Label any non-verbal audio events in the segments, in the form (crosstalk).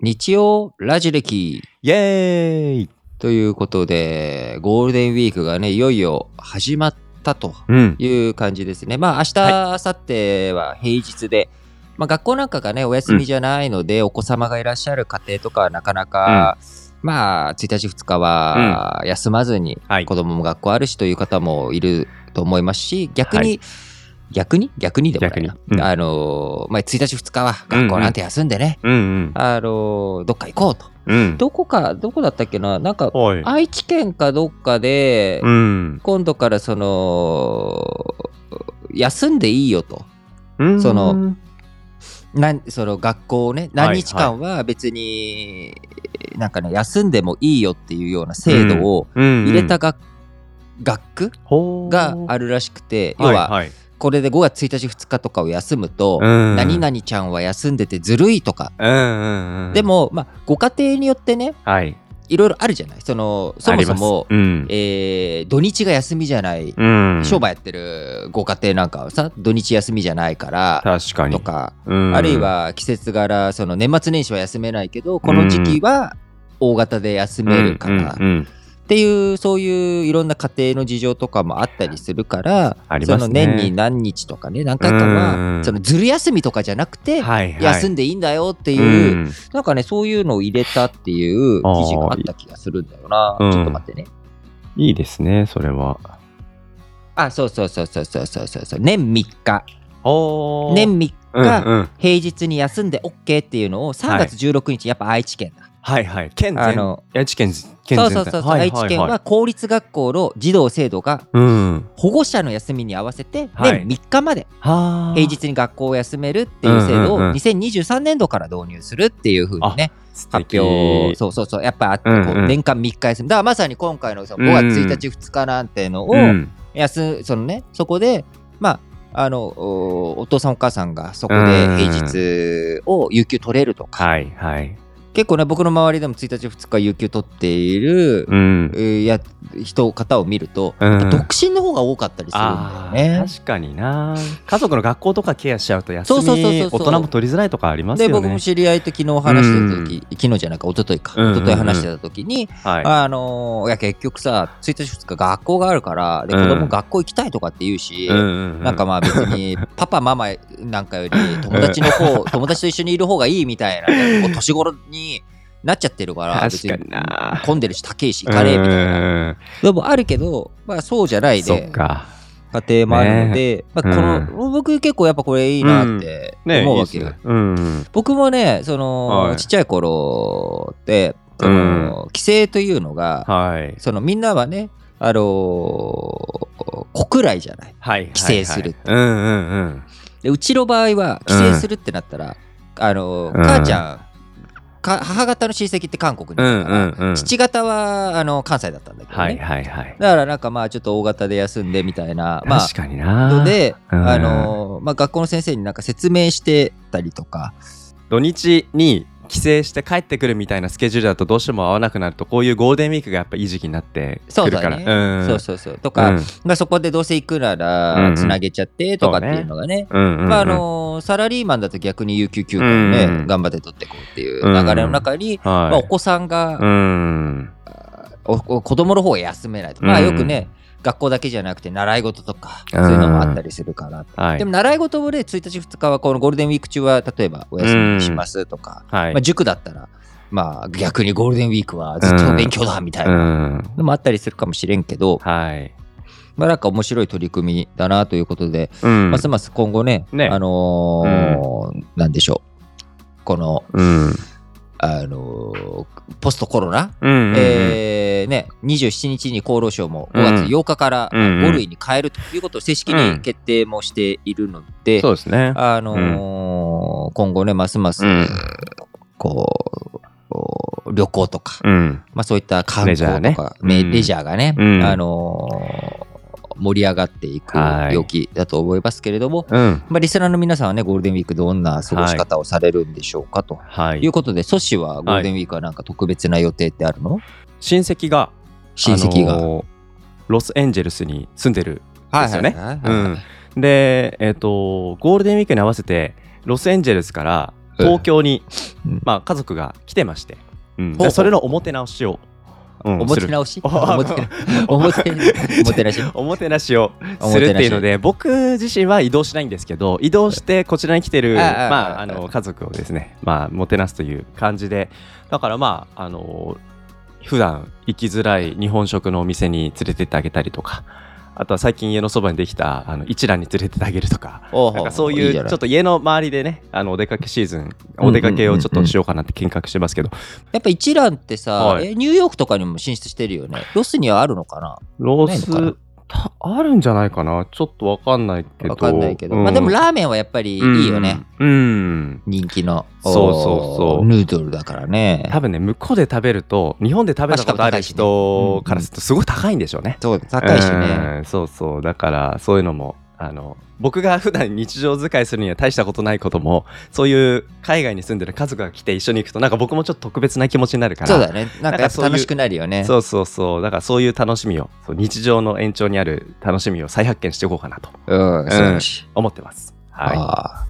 日曜ラジ歴。イエーイ。ということで、ゴールデンウィークがね、いよいよ始まったとうん。いう感じですね。まあ、明日、は明後日は平日で、まあ、学校なんかがね、お休みじゃないので、お子様がいらっしゃる家庭とかはなかなか、まあ、1日2日は休まずに、はい。子供も学校あるしという方もいると思いますし、逆に、はい逆に？逆にでもないなうん。あのまあ、1日2日は学校なんて休んでね、うんうん。あのどっか行こうと。うん。どこか、どこだったっけな？なんか、はい。愛知県かどっかで、うん。今度からその、休んでいいよと。うん。その、なんその学校をね、何日間は別に、なんかね、休んでもいいよっていうような制度を入入れた学,、学区ほー。があるらしくて、要は、はいはいこれで5月1日2日とかを休むと、うん何々ちゃんは休んでてずるいとか、うんうんうん。で、も、まあ、ご家庭によってね、はい。いろいろあるじゃない。その、そもそも、うん。えー土日が休みじゃない、うん。商売やってるご家庭なんかはさ、土日休みじゃないから、確かに。とか、うんあるい、は季節柄、その年末年始は休めないけど、この時期は大型で休めるから、うんうんっていうそういういろんな家庭の事情とかもあったりするから、ね、その年に何日とかね何回かはそのずる休みとかじゃなくて、休んでいいんだよっていう、う、なんかねそういうのを入れたっていう記事があった気がするんだよな、ちょっと待ってね。いいですねそれは。あそうそうそうそうそうそうそう。年3日。年3日、うんうん、平日に休んで OK っていうのを3月16日、はい、やっぱ愛知県だ。はいはい。県全。あの愛知県県そうそうそうそう、愛知県は公立学校の児童生徒がうん。保護者の休みに合わせてはい。年3日まではあ。平日に学校を休めるっていう制度をうんうんうん。2023年度から導入するっていうふうにね素発敵。表そうそうそう。やっぱあってこうんうん。う年間3日休み。だからまさに今回のその5月1日2日なんてのをうん。休そのねそこでまああのおお父さんお母さんがそこで平日を有給取れるとか。はいはい。結構ね僕の周りでも1日2日有給取っているうん。えーや人方を見ると、うん。独身の方が多かったりするんだよあねー。確かにな。家族の学校とかケアしちゃうと休み大人も取りづらいとかありますでよね。僕も知り合いと昨日話してた時、昨日じゃないか一昨日か、うんうんうん。一昨日話してた時に、はい。あのーいや結局さ1日2日学校があるからでうん。子供学校行きたいとかって言うし、うんうんうなんかまあ別に (laughs) パパママなんかより友達の方友達と一緒にいる方がいいみたいな、年頃になっちゃってるから確かにな。混んでるし高いし行かれみたいな。なでもあるけど、まあ、そうじゃないそで家庭もあるので、まあ、この、僕結構やっぱこれいいなってね思うわけよ。いいっすね。うん。僕もねその、はい。ちっちゃい頃ってその、規制というのが、はい。そのみんなはねあのー国内じゃない。はい規制するはいはいうんうんうん。でうちの場合は規制するってなったら、あのーうん。母ちゃんか母方の親戚って韓国にいたから、うんうんうん。父方はあの関西だったんだけどね、はいはいはい。だからなんかまあちょっと大型で休んでみたいなまあ確かにな。ので、うん。あのーまあ、学校の先生になんか説明してたりとか、土日に帰省して帰ってくるみたいなスケジュールだとどうしても合わなくなるとこういうゴールデンウィークがやっぱいい時期になってくるから。そうだね、うん。そうそうそう。とか、うん。まあ、そこでどうせ行くなうんらうんつなげちゃってとかっていうのがね、うんうんうん。まああのーサラリーマンだと逆に有給休暇をね、うん頑張って取っていこうっていう流れの中に、まあ、おはい子さんが、うん。おお子供の方が休めないと、まあうんよくね学校だけじゃなくて習い事とかそういうのもあったりするから、はい。でも習い事もね1日2日はこのゴールデンウィーク中は例えばお休みにしますとか、はい。まあ、塾だったらまあ逆にゴールデンウィークはずっと勉強だみたいうなん。のもあったりするかもしれんけど、はい。まあなんか面白い取り組みだなということで、うん。ますます今後ね、ね。あのーなんでしょう、この、うん。あのーポストコロナ、うんうんうん。えーね、27日に厚労省も5月8日からうん5類に変えるということを正式に決定もしているので、そうですね。あのー今後ね、ますます、うん。こう、旅行とか、うん。まあ、そういった観光とか、レジャーね。レジャーがね、うん。あのー盛り上がっていくはい。病気だと思いますけれども、うん。まあ、リスナーの皆さんはね、ゴールデンウィークどんな過ごし方をされるんでしょうかと。はい。いうことで、ソシはゴールデンウィークはなんか特別な予定ってあるの、親戚が親戚が。あのーロスエンジェルスに住んでるですよね。でえっ、とゴールデンウィークに合わせてロスエンジェルスから東京に、うん。まあ、家族が来てまして、うん、それのおもてなしを、うんおもてなし？お (laughs) おもてなおもて (laughs) おもてなし？おもてなしをするっていうので僕自身は移動しないんですけど移動してこちらに来てる、まああ、あの家族をですね、まあ、もてなすという感じで。だからまああの普段行きづらい日本食のお店に連れてってあげたりとかあとは最近家のそばにできたあの一蘭に連れてってあげるとかなんかそういうちょっと家の周りでねあのお出かけシーズンお出かけをちょっとしようかなって計画してますけど。やっぱ一蘭ってさ、はい。えニューヨークとかにも進出してるよね。ロスにはあるのかな？ロスたあるんじゃないかなちょっとわかんないけどわかんないけど。うんまあでもラーメンはやっぱりいいよね。うん、うん人気の。そうそうそうお noodle だからね。多分ね向こうで食べると日本で食べたことある人からするとすごい高いんでしょうね。そう、高いしね。うんそうそうだからそういうのもあの僕が普段日常使いするには大したことないこともそういう海外に住んでる家族が来て一緒に行くとなんか僕もちょっと特別な気持ちになるからそうだね。なんか楽しくなるよね。そうそうそうだからそういう楽しみを日常の延長にある楽しみを再発見していこうかなとうん、そうだし。思ってます。はい、あ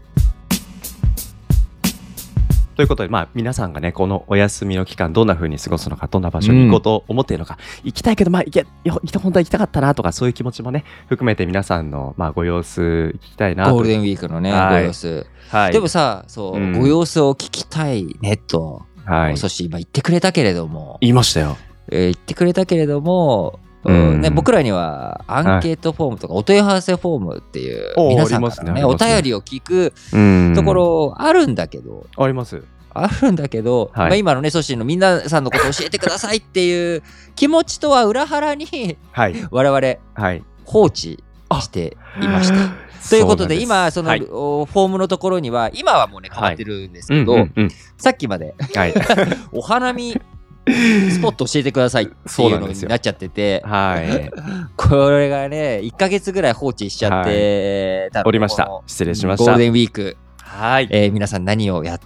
ということで、まあ、皆さんがね、このお休みの期間、どんな風に過ごすのか、どんな場所に行こうと思っているのか、行きたいけど、まあ、行け、よ行きた本当は行きたかったなとか、そういう気持ちもね、含めて皆さんの、まあ、ご様子聞きたいなゴールデンウィークのね、はいご様子。はい。でもさ、そう、うんご様子を聞きたいねと、はい。そして今言ってくれたけれども、言いましたよ。えー言ってくれたけれども、うんうんね、僕らにはアンケートフォームとかお問い合わせフォームっていう皆さんからねおねね便りを聞くうんとこ。ろあるんだけど、あります。あるんだけど、はいまあ、今のねソシーの皆さんのことを教えてくださいっていう気持ちとは裏腹にはい。我々はい。放置していました。ということで今その、はいおフォームのところには今はもうね変わってるんですけど、うんうんうんさっきまではい。(laughs) お花見スポット教えてくださいっていうのそうなんですよになっちゃっててはい。(laughs) これがね1ヶ月ぐらい放置しちゃってたのおりました。失礼しましたゴール。デンウィーク、はい。えー皆さん何をやっ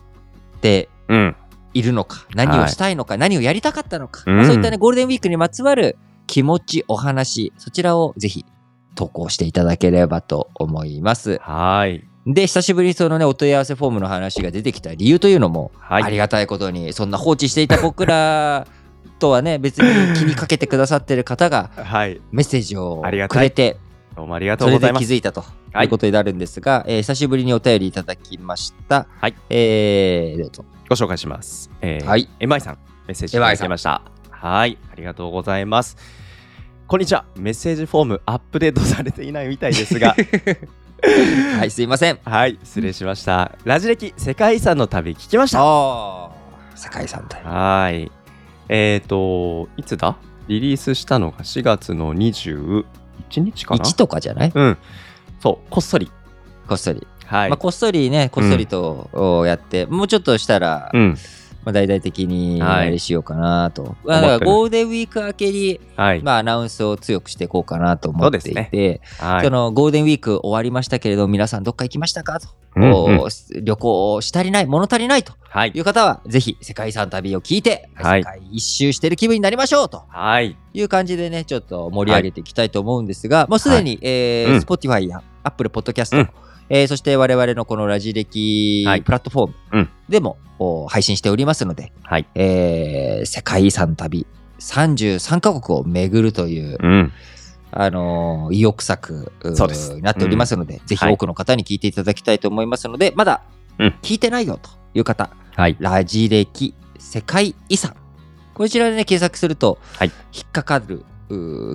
てうん。いるのか何をしたいのか、何をやりたかったのか、うんまあそういったねゴールデンウィークにまつわる気持ちお話そちらをぜひ投稿していただければと思いますはい。で久しぶりにそのねお問い合わせフォームの話が出てきた理由というのも、はいありがたいことにそんな放置していた僕ら (laughs) とはね別に気にかけてくださってる方がはい。メッセージをくれてどうもありがとそうれでございます。気づいたとはいいうことになるんですが、えー久しぶりにお便りいただきました。はい。えー、どうぞ。ご紹介します。えー、はい。エマイさん、メッセージいただきました。はい、ありがとうございます。こんにちは。メッセージフォームアップデートされていないみたいですが、(laughs) (laughs) はい、すいません。はい、失礼しました。ラジ歴世界遺産の旅聞きました。世界遺産だよ。はい。えっ、ー、と、いつだ？リリースしたのが4月の21日かな？1とかじゃない？うん。そう、こっそり。こっそり。はい。まあ、こっそりね、こっそりとおやって、もうちょっとしたら、うん。まあ、大々的にはいあれしようかなと。まあ思ってるだからゴールデンウィーク明けに、はい。まあ、アナウンスを強くしていこうかなと思っていて、はいそ。のゴールデンウィーク終わりましたけれど皆さんどっか行きましたかと、うんうんお旅行し足りない物足りないとはいい。う方はぜひ世界遺産旅を聞いて、はい世界一周してる気分になりましょうとはい。いう感じでねちょっと盛り上げていきたいと思うんですが、もうすでに、えーうん Spotify や Apple Podcast、うんえーそして我々のこのラジ歴はいプラットフォームうんでも、お配信しておりますので、はい。えー世界遺産旅33カ国を巡るという、うん。あのー意欲作になっておりますので、ぜひはい多くの方に聞いていただきたいと思いますので、まだうん聞いてないよという方、はい。ラジ歴世界遺産。こちらでね、検索すると、はい引っかかる。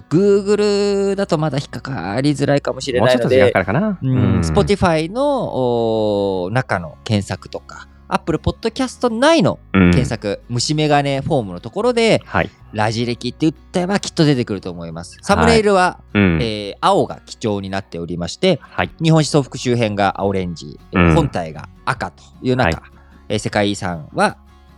Google だとまだ引っかかりづらいかもしれないのもうちょっと時間で、かかるかな。うん Spotify の中の検索とか、Apple Podcast 内のうん検索、虫眼鏡フォームのところで、はい。ラジ歴って打ったらきっと出てくると思います。サムネイルは、うん。えー青が基調になっておりまして、はい。日本思想復周辺がオレンジ、えーうん本体が赤という中、はえー世界遺産は、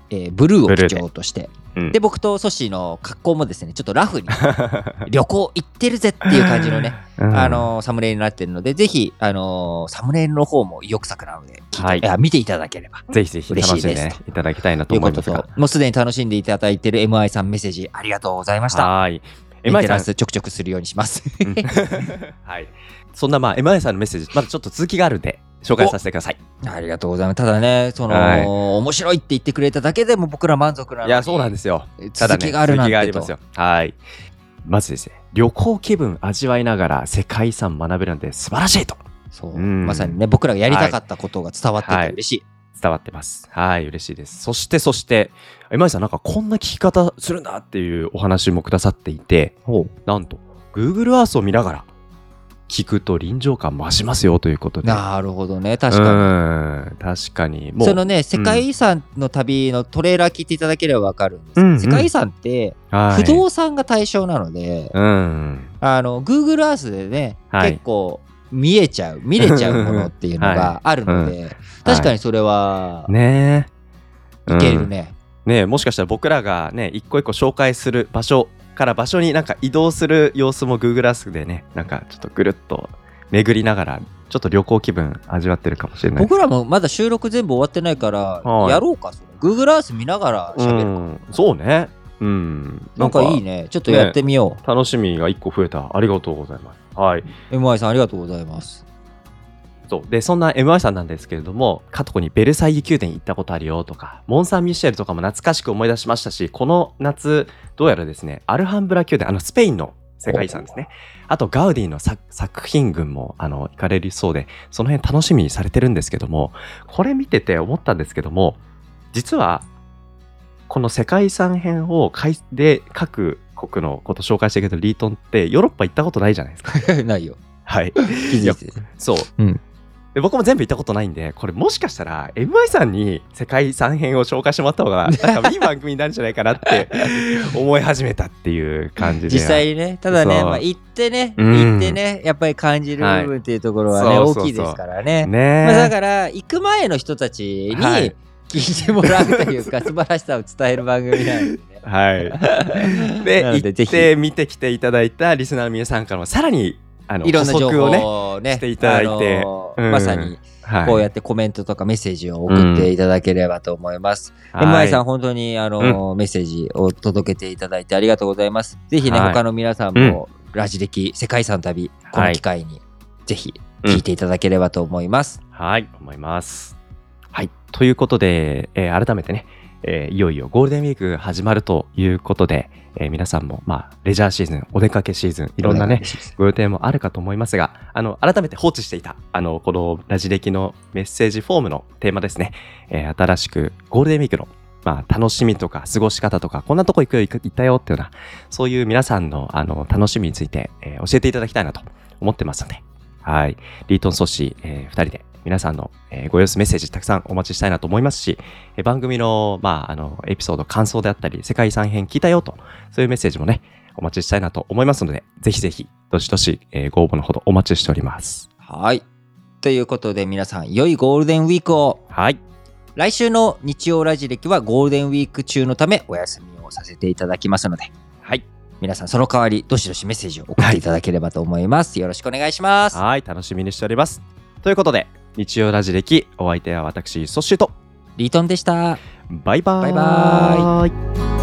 えーブルーを基調として、うんで、僕とソッシーの格好もですね、ちょっとラフに (laughs) 旅行行ってるぜっていう感じのね、(laughs) うんあのーサムネイルになってるので、ぜひ、あのーサムネイルの方も意欲作なので、はいいや見ていただければ。ぜひぜひ楽しんで嬉しいですねいただきたいなと思いますが。もうすでに楽しんでいただいている MI さんメッセージありがとうございました。はい。メン MI さんちょくちょくするようにします。うん (laughs) はい。そんなまあ MI さんのメッセージまだちょっと続きがあるんで紹介させてください。ありがとうございます。ただね、その、はい面白いって言ってくれただけでも僕ら満足なのにいや、そうなんですよ。た続きがあるなんてとりますよ。はい。まずですね、旅行気分味わいながら世界遺産学べるなんて素晴らしいとそううんまさにね、僕らがやりたかったことが伝わってて嬉しい。伝わってます。はい、嬉しいです。そして、そして、今井さん、なんかこんな聞き方するんだっていうお話もくださっていて、なんと、Google Earth を見ながら聞くと臨場感増しますよということで。なるほどね、確かに。うん、確かに。もう、そのね、世界遺産の旅のトレーラー聞いていただければわかるんですけど、うんうん世界遺産ってはい不動産が対象なので、うん。あの Google Earth でね、はい結構見えちゃう (laughs) 見れちゃうものっていうのがあるので、確かにそれは、ねえ。いけるね、ねえもしかしたら僕らがね一個一個紹介する場所から場所になんか移動する様子も Google Earth でねなんかちょっとぐるっと巡りながらちょっと旅行気分味わってるかもしれない。僕らもまだ収録全部終わってないから、はい。やろうかそれ。Google Earth 見ながらう喋るか、ん。そうね。うん。なんかいいね。ちょっとやってみよう、楽しみが一個増えた。ありがとうございます。はい。MY さんありがとうございますそう。でそんな MI さんなんですけれども過去にベルサイユ宮殿行ったことあるよとかモン・サン・ミシェルとかも懐かしく思い出しましたしこの夏どうやらですねアルハンブラ宮殿あのスペインの世界遺産ですね。あとガウディの作作品群もあの行かれるそうでその辺楽しみにされてるんですけどもこれ見てて思ったんですけども実はこの世界遺産編をかいで各国のこと紹介してくれたリートンってヨーロッパ行ったことないじゃないですか。(laughs) ないよ。はい、いて。そう、うんで僕も全部行ったことないんでこれもしかしたら MI さんに世界遺産編を紹介してもらった方がなんかいい番組になるんじゃないかなって思い始めたっていう感じで。実際にねただね、まあ、行ってね、うん。行ってねやっぱり感じる部分っていうところはね、はい。大きいですからね。ね。まあ、だから行く前の人たちにはい。聞いてもらうというか、(laughs) 素晴らしさを伝える番組なんでね。はい。で (laughs) 行って見てきていただいたリスナーの皆さんからもさらにあのいろんな情報をねしていただいてあのうん。まさにはい。こうやってコメントとかメッセージを送っていただければと思います。はい。MI さん、本当にあの、メッセージを届けていただいてありがとうございます。ぜひね、はい。他の皆さんも、ラジ歴世界遺産旅、この機会に、ぜひ聞いていただければと思います。はい、思います。はい、ということで、えー改めてね、えーいよいよゴールデンウィーク始まるということで、えー皆さんも、まあ、レジャーシーズン、お出かけシーズン、いろんなね、ご予定もあるかと思いますが、あの、改めて放置していた、あの、このラジ歴のメッセージフォームのテーマですね、えー新しくゴールデンウィークの、まあ、楽しみとか過ごし方とか、こんなとこ行くよ、行ったよっていうような、そういう皆さんの、あの、楽しみについて、えー教えていただきたいなと思ってますので、はい。リートン・ソッシー、えー、二人で皆さんの、えーご様子メッセージたくさんお待ちしたいなと思いますし、えー番組の、まあ、あの、エピソード、感想であったり、世界遺産編聞いたよと、そういうメッセージもね、お待ちしたいなと思いますので、ぜひぜひ、どしどし、えーご応募のほどお待ちしております。はい。ということで皆さん、良いゴールデンウィークを。はい。来週の日曜ラジ歴はゴールデンウィーク中のためお休みをさせていただきますので、はい。皆さんその代わりどしどしメッセージを送っていただければと思います。よろしくお願いします。はい。楽しみにしております。ということで、日曜ラジ歴、お相手は私、ソッシュと、リートンでした。バイバーイ。バイバイ。